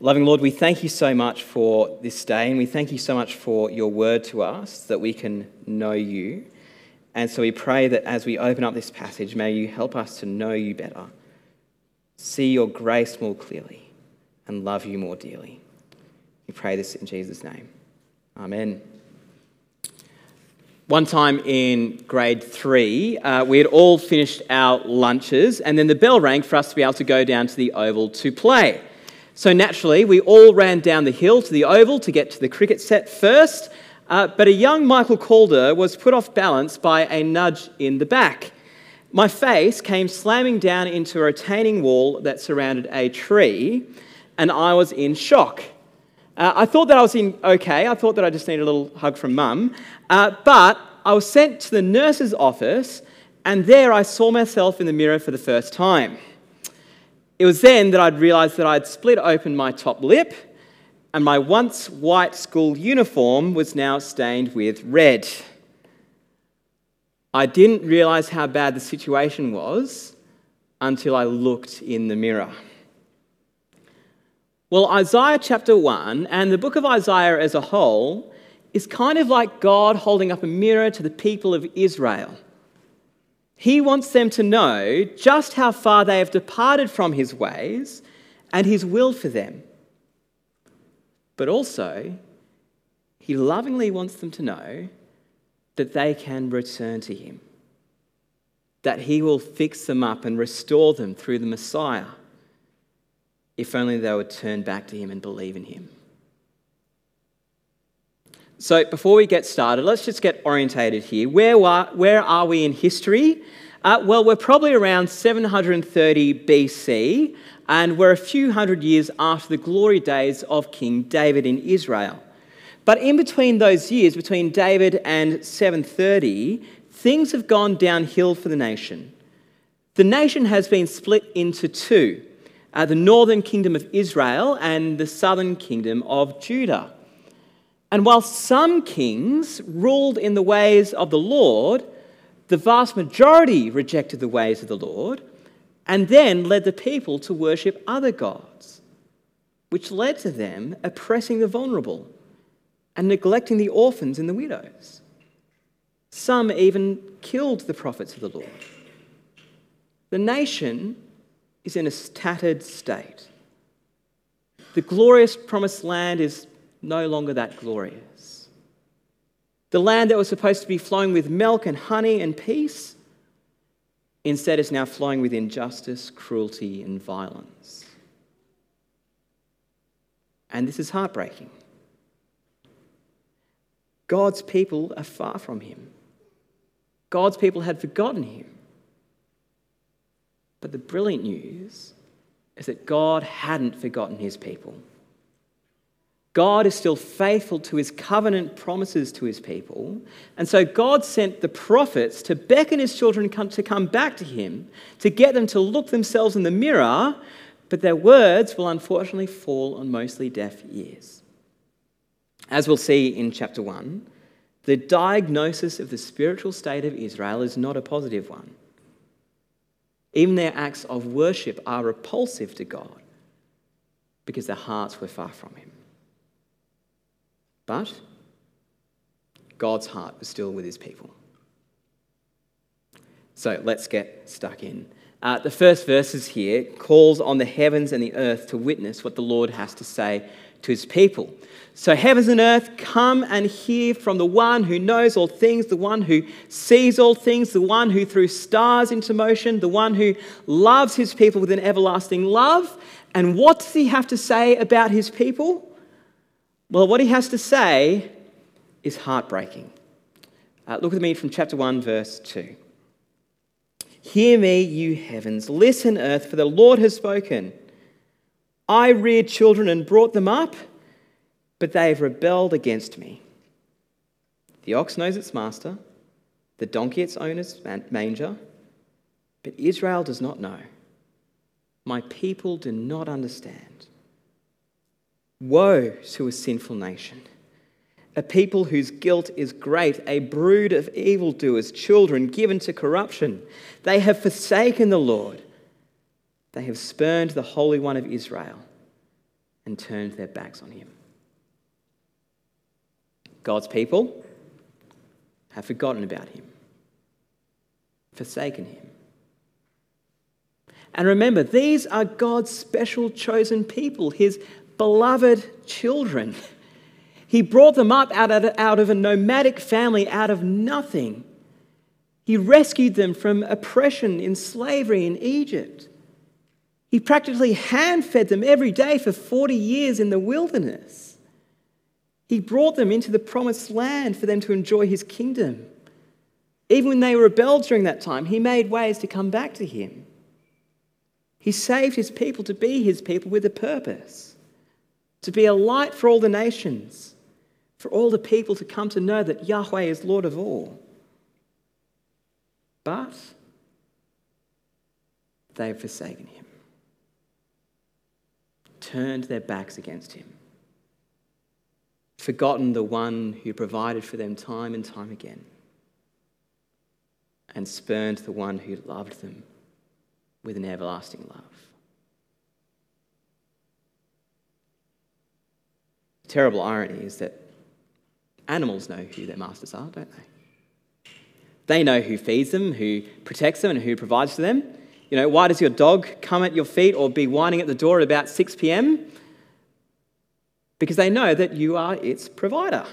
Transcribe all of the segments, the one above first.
Loving Lord, we thank you so much for this day, and we thank you so much for your word to us that we can know you. And so we pray that as we open up this passage, may you help us to know you better, see your grace more clearly, and love you more dearly. We pray this in Jesus' name. Amen. One time in grade three, uh, we had all finished our lunches, and then the bell rang for us to be able to go down to the oval to play. So naturally, we all ran down the hill to the oval to get to the cricket set first. Uh, but a young Michael Calder was put off balance by a nudge in the back. My face came slamming down into a retaining wall that surrounded a tree, and I was in shock. Uh, I thought that I was in okay. I thought that I just needed a little hug from mum. Uh, but I was sent to the nurse's office, and there I saw myself in the mirror for the first time. It was then that I'd realised that I'd split open my top lip, and my once white school uniform was now stained with red. I didn't realise how bad the situation was until I looked in the mirror. Well, Isaiah chapter 1 and the book of Isaiah as a whole is kind of like God holding up a mirror to the people of Israel. He wants them to know just how far they have departed from his ways and his will for them. But also, he lovingly wants them to know that they can return to him, that he will fix them up and restore them through the Messiah, if only they would turn back to him and believe in him. So, before we get started, let's just get orientated here. Where, where are we in history? Uh, well, we're probably around 730 BC, and we're a few hundred years after the glory days of King David in Israel. But in between those years, between David and 730, things have gone downhill for the nation. The nation has been split into two uh, the northern kingdom of Israel and the southern kingdom of Judah. And while some kings ruled in the ways of the Lord, the vast majority rejected the ways of the Lord and then led the people to worship other gods, which led to them oppressing the vulnerable and neglecting the orphans and the widows. Some even killed the prophets of the Lord. The nation is in a tattered state. The glorious promised land is no longer that glorious. The land that was supposed to be flowing with milk and honey and peace, instead is now flowing with injustice, cruelty, and violence. And this is heartbreaking. God's people are far from him. God's people had forgotten him. But the brilliant news is that God hadn't forgotten his people. God is still faithful to his covenant promises to his people. And so God sent the prophets to beckon his children to come back to him, to get them to look themselves in the mirror, but their words will unfortunately fall on mostly deaf ears. As we'll see in chapter 1, the diagnosis of the spiritual state of Israel is not a positive one. Even their acts of worship are repulsive to God because their hearts were far from him. But God's heart was still with his people. So let's get stuck in. Uh, the first verses here calls on the heavens and the earth to witness what the Lord has to say to his people. So, heavens and earth, come and hear from the one who knows all things, the one who sees all things, the one who threw stars into motion, the one who loves his people with an everlasting love. And what does he have to say about his people? Well, what he has to say is heartbreaking. Uh, look with me from chapter 1, verse 2. Hear me, you heavens. Listen, earth, for the Lord has spoken. I reared children and brought them up, but they have rebelled against me. The ox knows its master, the donkey its owner's manger, but Israel does not know. My people do not understand. Woe to a sinful nation, a people whose guilt is great, a brood of evildoers, children given to corruption. They have forsaken the Lord, they have spurned the Holy One of Israel. and turned their backs on him. God's people have forgotten about him, forsaken him. And remember, these are God's special chosen people, his beloved children. He brought them up out of, out of a nomadic family, out of nothing. He rescued them from oppression in slavery in Egypt. He practically hand fed them every day for 40 years in the wilderness. He brought them into the promised land for them to enjoy his kingdom. Even when they rebelled during that time, he made ways to come back to him. He saved his people to be his people with a purpose, to be a light for all the nations, for all the people to come to know that Yahweh is Lord of all. But they have forsaken him turned their backs against him, forgotten the one who provided for them time and time again, and spurned the one who loved them with an everlasting love. Terrible irony is that animals know who their masters are, don't they? They know who feeds them, who protects them, and who provides for them. You know, why does your dog come at your feet or be whining at the door at about 6 p.m.? Because they know that you are its provider.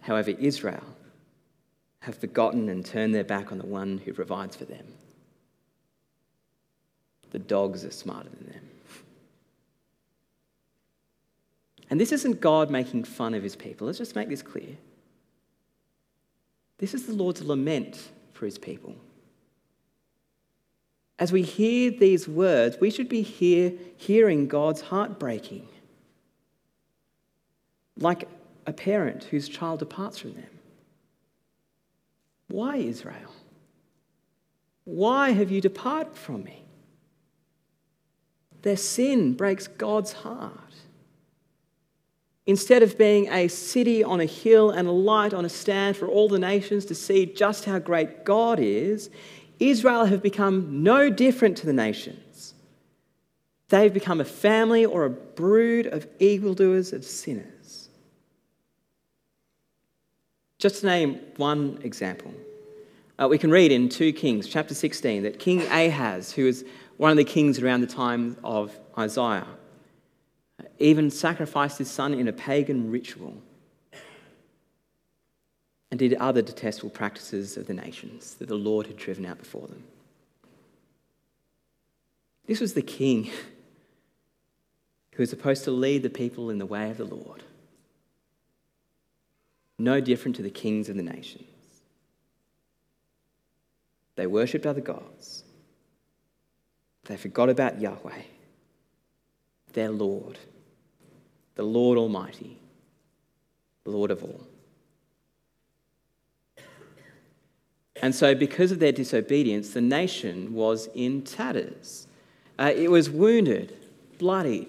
However, Israel have forgotten and turned their back on the one who provides for them. The dogs are smarter than them. And this isn't God making fun of his people. Let's just make this clear. This is the Lord's lament for his people. As we hear these words, we should be hear, hearing God's heart breaking, like a parent whose child departs from them. Why, Israel? Why have you departed from me? Their sin breaks God's heart. Instead of being a city on a hill and a light on a stand for all the nations to see just how great God is, Israel have become no different to the nations. They've become a family or a brood of evildoers, of sinners. Just to name one example, uh, we can read in 2 Kings, chapter 16, that King Ahaz, who was one of the kings around the time of Isaiah, even sacrificed his son in a pagan ritual and did other detestable practices of the nations that the Lord had driven out before them. This was the king who was supposed to lead the people in the way of the Lord. No different to the kings of the nations. They worshipped other gods. They forgot about Yahweh, their Lord, the Lord Almighty, Lord of all. And so, because of their disobedience, the nation was in tatters. Uh, it was wounded, bloodied,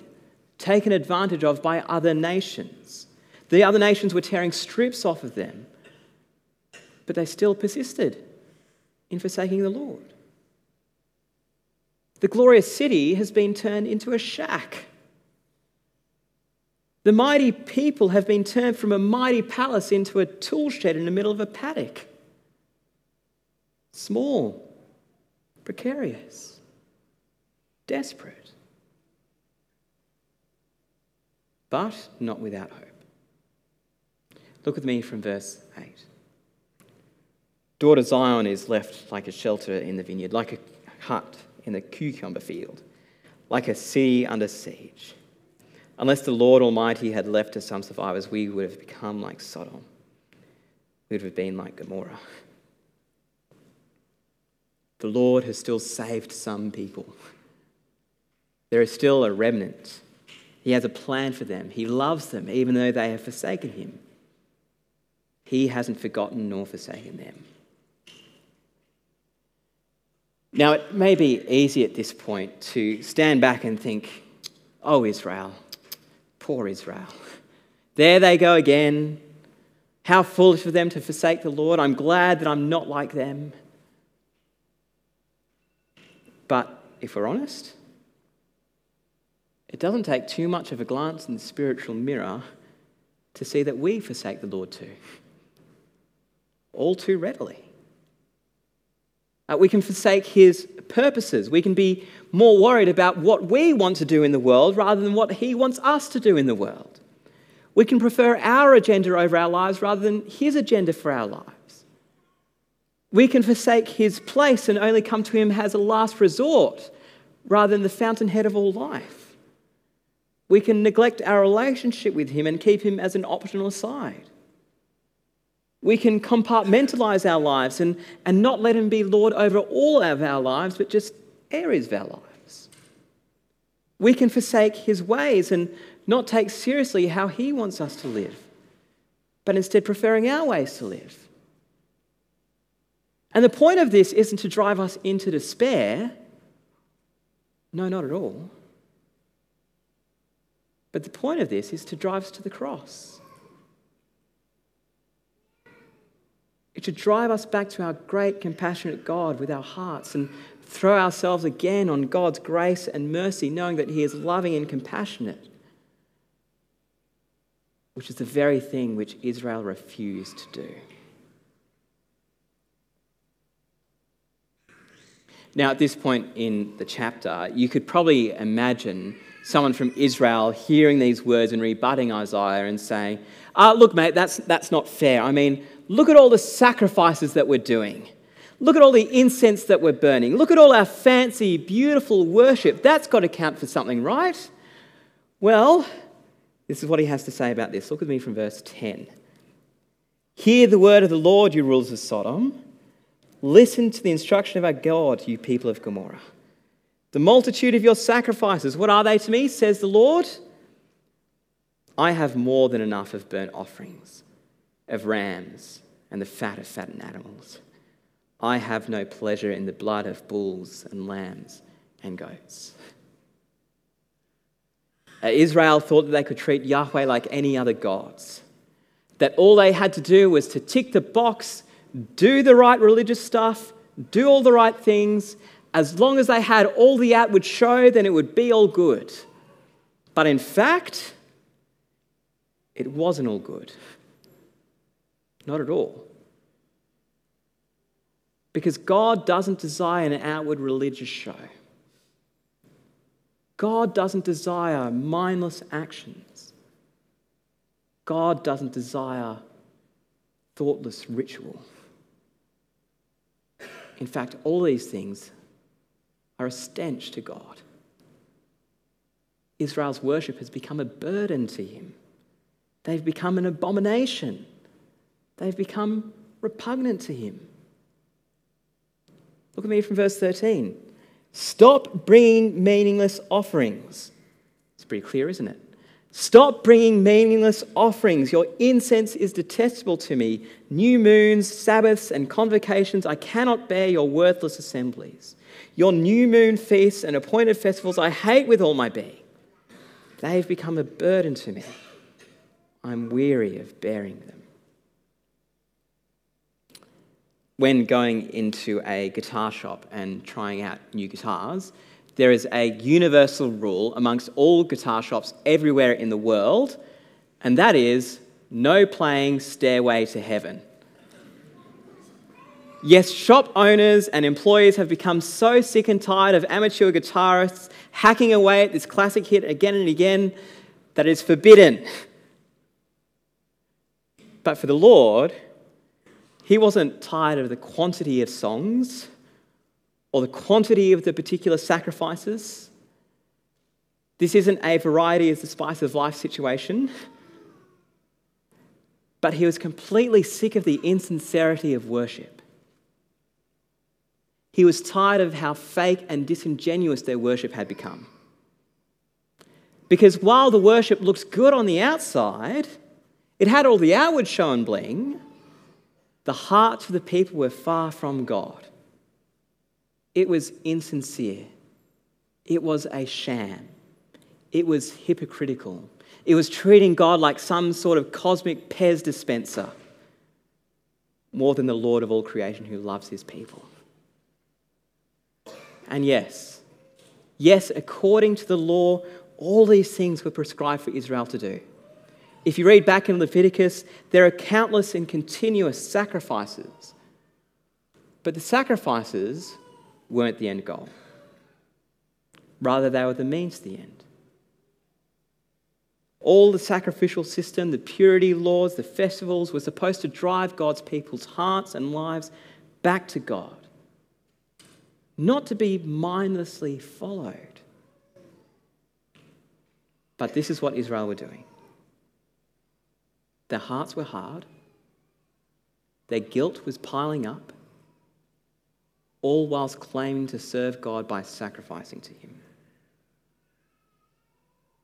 taken advantage of by other nations. The other nations were tearing strips off of them, but they still persisted in forsaking the Lord. The glorious city has been turned into a shack. The mighty people have been turned from a mighty palace into a tool shed in the middle of a paddock small, precarious, desperate, but not without hope. Look with me from verse 8. Daughter Zion is left like a shelter in the vineyard, like a hut in the cucumber field, like a city under siege. Unless the Lord Almighty had left us some survivors, we would have become like Sodom. We would have been like Gomorrah. The Lord has still saved some people. There is still a remnant. He has a plan for them. He loves them, even though they have forsaken him. He hasn't forgotten nor forsaken them. Now, it may be easy at this point to stand back and think, oh, Israel, poor Israel. There they go again. How foolish of them to forsake the Lord. I'm glad that I'm not like them. But if we're honest, it doesn't take too much of a glance in the spiritual mirror to see that we forsake the Lord too. All too readily. Uh, we can forsake his purposes. We can be more worried about what we want to do in the world rather than what he wants us to do in the world. We can prefer our agenda over our lives rather than his agenda for our lives. We can forsake his place and only come to him as a last resort rather than the fountainhead of all life. We can neglect our relationship with him and keep him as an optional aside. We can compartmentalize our lives and, and not let Him be Lord over all of our lives, but just areas of our lives. We can forsake His ways and not take seriously how He wants us to live, but instead preferring our ways to live. And the point of this isn't to drive us into despair. No, not at all. But the point of this is to drive us to the cross. It should drive us back to our great, compassionate God with our hearts and throw ourselves again on God's grace and mercy, knowing that He is loving and compassionate, which is the very thing which Israel refused to do. Now, at this point in the chapter, you could probably imagine someone from Israel hearing these words and rebutting Isaiah and saying, uh, Look, mate, that's, that's not fair. I mean, Look at all the sacrifices that we're doing. Look at all the incense that we're burning. Look at all our fancy, beautiful worship. That's got to count for something, right? Well, this is what he has to say about this. Look at me from verse 10. Hear the word of the Lord, you rulers of Sodom. Listen to the instruction of our God, you people of Gomorrah. The multitude of your sacrifices, what are they to me, says the Lord? I have more than enough of burnt offerings of rams and the fat of fattened animals. I have no pleasure in the blood of bulls and lambs and goats. Uh, Israel thought that they could treat Yahweh like any other gods, that all they had to do was to tick the box, do the right religious stuff, do all the right things. As long as they had all the outward show, then it would be all good. But in fact, it wasn't all good. Not at all. Because God doesn't desire an outward religious show. God doesn't desire mindless actions. God doesn't desire thoughtless ritual. In fact, all these things are a stench to God. Israel's worship has become a burden to him, they've become an abomination. They've become repugnant to him. Look at me from verse 13. Stop bringing meaningless offerings. It's pretty clear, isn't it? Stop bringing meaningless offerings. Your incense is detestable to me. New moons, Sabbaths, and convocations, I cannot bear your worthless assemblies. Your new moon feasts and appointed festivals I hate with all my being. They've become a burden to me. I'm weary of bearing them. When going into a guitar shop and trying out new guitars, there is a universal rule amongst all guitar shops everywhere in the world, and that is no playing Stairway to Heaven. Yes, shop owners and employees have become so sick and tired of amateur guitarists hacking away at this classic hit again and again that it's forbidden. But for the Lord, he wasn't tired of the quantity of songs or the quantity of the particular sacrifices. This isn't a variety as the spice of life situation. But he was completely sick of the insincerity of worship. He was tired of how fake and disingenuous their worship had become. Because while the worship looks good on the outside, it had all the outward show and bling, the hearts of the people were far from God. It was insincere. It was a sham. It was hypocritical. It was treating God like some sort of cosmic Pez dispenser more than the Lord of all creation who loves his people. And yes, yes, according to the law, All these things were prescribed for Israel to do. If you read back in Leviticus, there are countless and continuous sacrifices. But the sacrifices weren't the end goal. Rather, they were the means to the end. All the sacrificial system, the purity laws, the festivals were supposed to drive God's people's hearts and lives back to God, not to be mindlessly followed. But this is what Israel were doing. Their hearts were hard, their guilt was piling up, all whilst claiming to serve God by sacrificing to Him.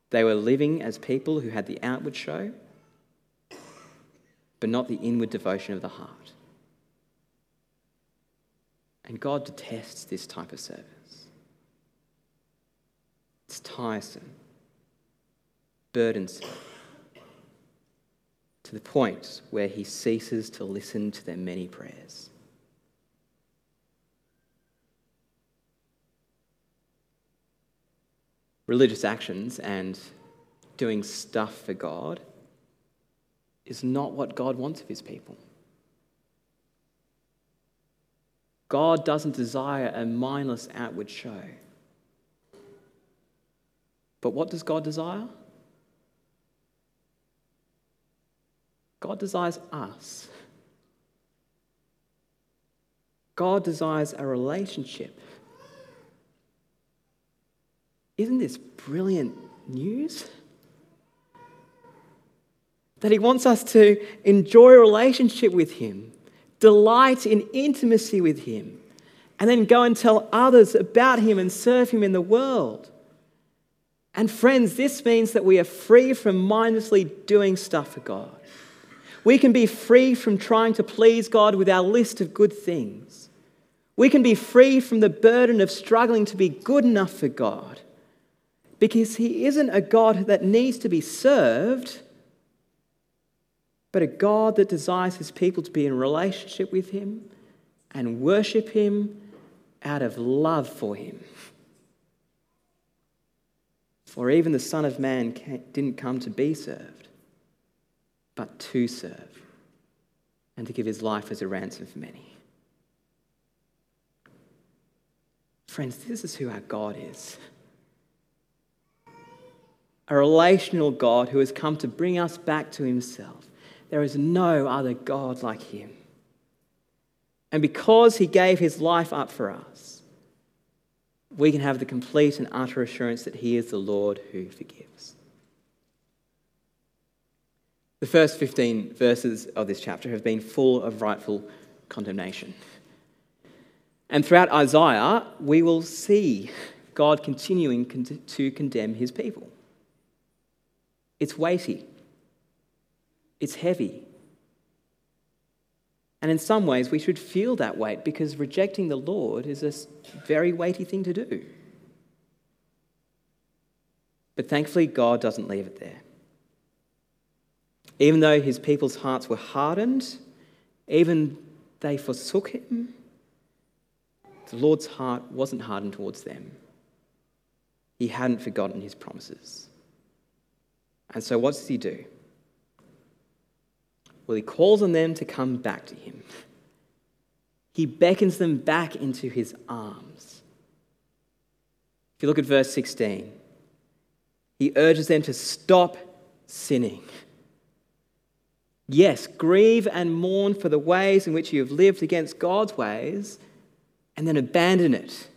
They were living as people who had the outward show, but not the inward devotion of the heart. And God detests this type of service. It's tiresome, burdensome, to the point where He ceases to listen to their many prayers. religious actions and doing stuff for God is not what God wants of his people. God doesn't desire a mindless outward show. But what does God desire? God desires us. God desires a relationship isn't this brilliant news? That He wants us to enjoy a relationship with Him, delight in intimacy with Him, and then go and tell others about Him and serve Him in the world. And friends, this means that we are free from mindlessly doing stuff for God. We can be free from trying to please God with our list of good things. We can be free from the burden of struggling to be good enough for God because he isn't a God that needs to be served, but a God that desires his people to be in relationship with him and worship him out of love for him. For even the Son of Man didn't come to be served, but to serve and to give his life as a ransom for many. Friends, this is who our God is a relational God who has come to bring us back to himself. There is no other God like him. And because he gave his life up for us, we can have the complete and utter assurance that he is the Lord who forgives. The first 15 verses of this chapter have been full of rightful condemnation. And throughout Isaiah, we will see God continuing to condemn his people. It's weighty, it's heavy. And in some ways, we should feel that weight because rejecting the Lord is a very weighty thing to do. But thankfully, God doesn't leave it there. Even though his people's hearts were hardened, even they forsook him, the Lord's heart wasn't hardened towards them. He hadn't forgotten his promises. And so, what does he do? Well, he calls on them to come back to him. He beckons them back into his arms. If you look at verse 16, he urges them to stop sinning. Yes, grieve and mourn for the ways in which you have lived against God's ways, and then abandon it.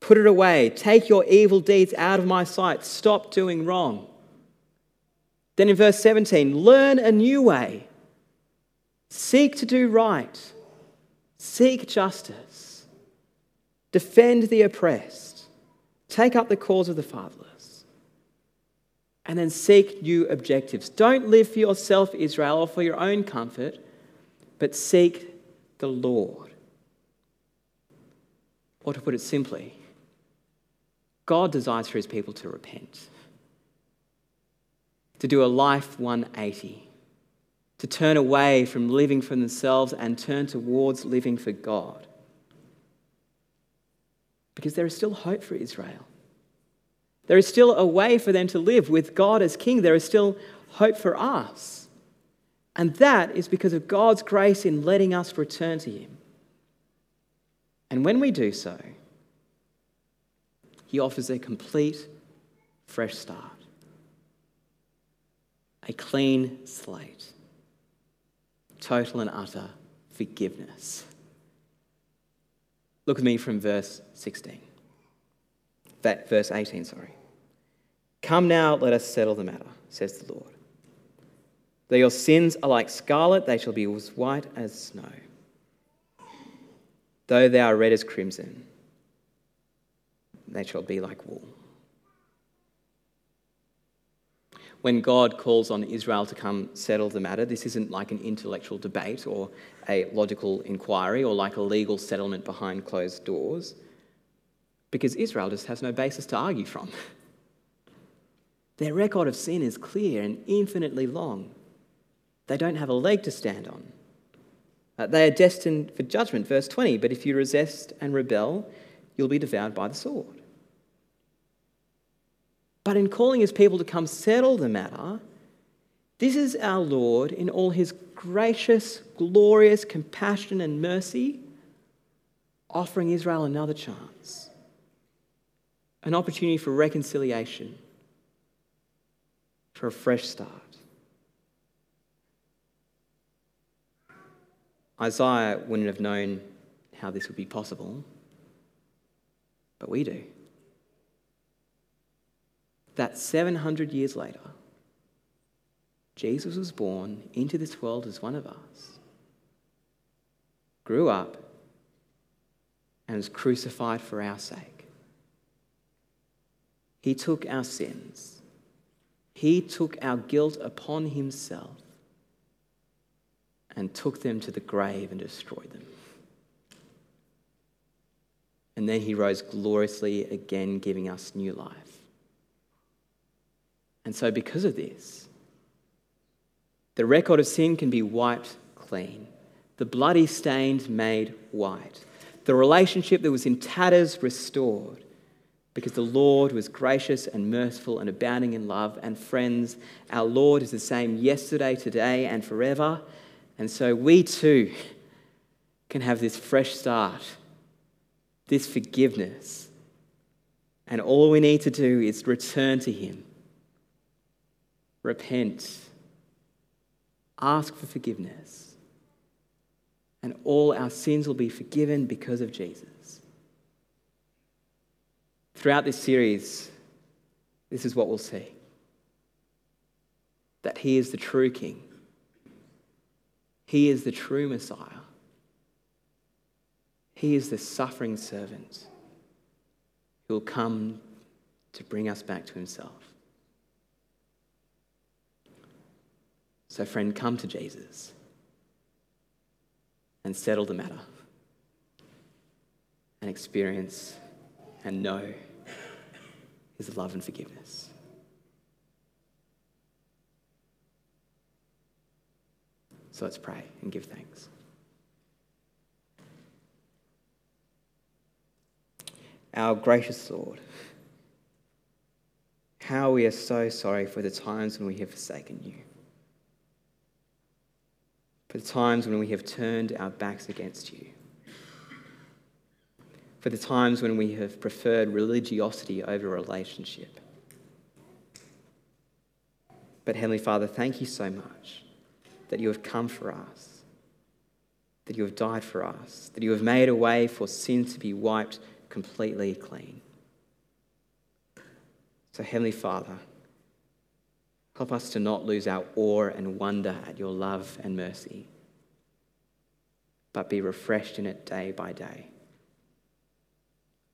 Put it away. Take your evil deeds out of my sight. Stop doing wrong. Then in verse 17, learn a new way. Seek to do right. Seek justice. Defend the oppressed. Take up the cause of the fatherless. And then seek new objectives. Don't live for yourself, Israel, or for your own comfort, but seek the Lord. Or to put it simply, God desires for his people to repent to do a life 180, to turn away from living for themselves and turn towards living for God. Because there is still hope for Israel. There is still a way for them to live with God as King. There is still hope for us. And that is because of God's grace in letting us return to Him. And when we do so, He offers a complete, fresh start, a clean slate, total and utter forgiveness. Look at me from verse 16. That verse 18, sorry. Come now, let us settle the matter, says the Lord. Though your sins are like scarlet, they shall be as white as snow. Though they are red as crimson, they shall be like wool. When God calls on Israel to come settle the matter, this isn't like an intellectual debate or a logical inquiry or like a legal settlement behind closed doors, because Israel just has no basis to argue from. Their record of sin is clear and infinitely long. They don't have a leg to stand on. Uh, they are destined for judgment, verse 20. But if you resist and rebel, you'll be devoured by the sword. But in calling his people to come settle the matter, this is our Lord in all his gracious, glorious compassion and mercy, offering Israel another chance, an opportunity for reconciliation for a fresh start. Isaiah wouldn't have known how this would be possible, but we do. That 700 years later, Jesus was born into this world as one of us, grew up, and was crucified for our sake. He took our sins he took our guilt upon himself and took them to the grave and destroyed them. And then he rose gloriously again, giving us new life. And so, because of this, the record of sin can be wiped clean, the bloody stains made white, the relationship that was in tatters restored, because the Lord was gracious and merciful and abounding in love. And friends, our Lord is the same yesterday, today, and forever. And so we too can have this fresh start, this forgiveness. And all we need to do is return to Him, repent, ask for forgiveness, and all our sins will be forgiven because of Jesus. Throughout this series, this is what we'll see. That He is the true King, He is the true Messiah, He is the suffering servant who will come to bring us back to Himself. So, friend, come to Jesus and settle the matter and experience and know his love and forgiveness. So let's pray and give thanks. Our gracious Lord, how we are so sorry for the times when we have forsaken you, for the times when we have turned our backs against you for the times when we have preferred religiosity over relationship. But Heavenly Father, thank you so much that you have come for us, that you have died for us, that you have made a way for sin to be wiped completely clean. So, Heavenly Father, help us to not lose our awe and wonder at your love and mercy, but be refreshed in it day by day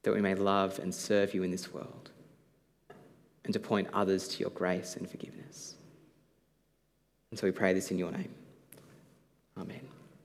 that we may love and serve you in this world and to point others to your grace and forgiveness. And so we pray this in your name. Amen.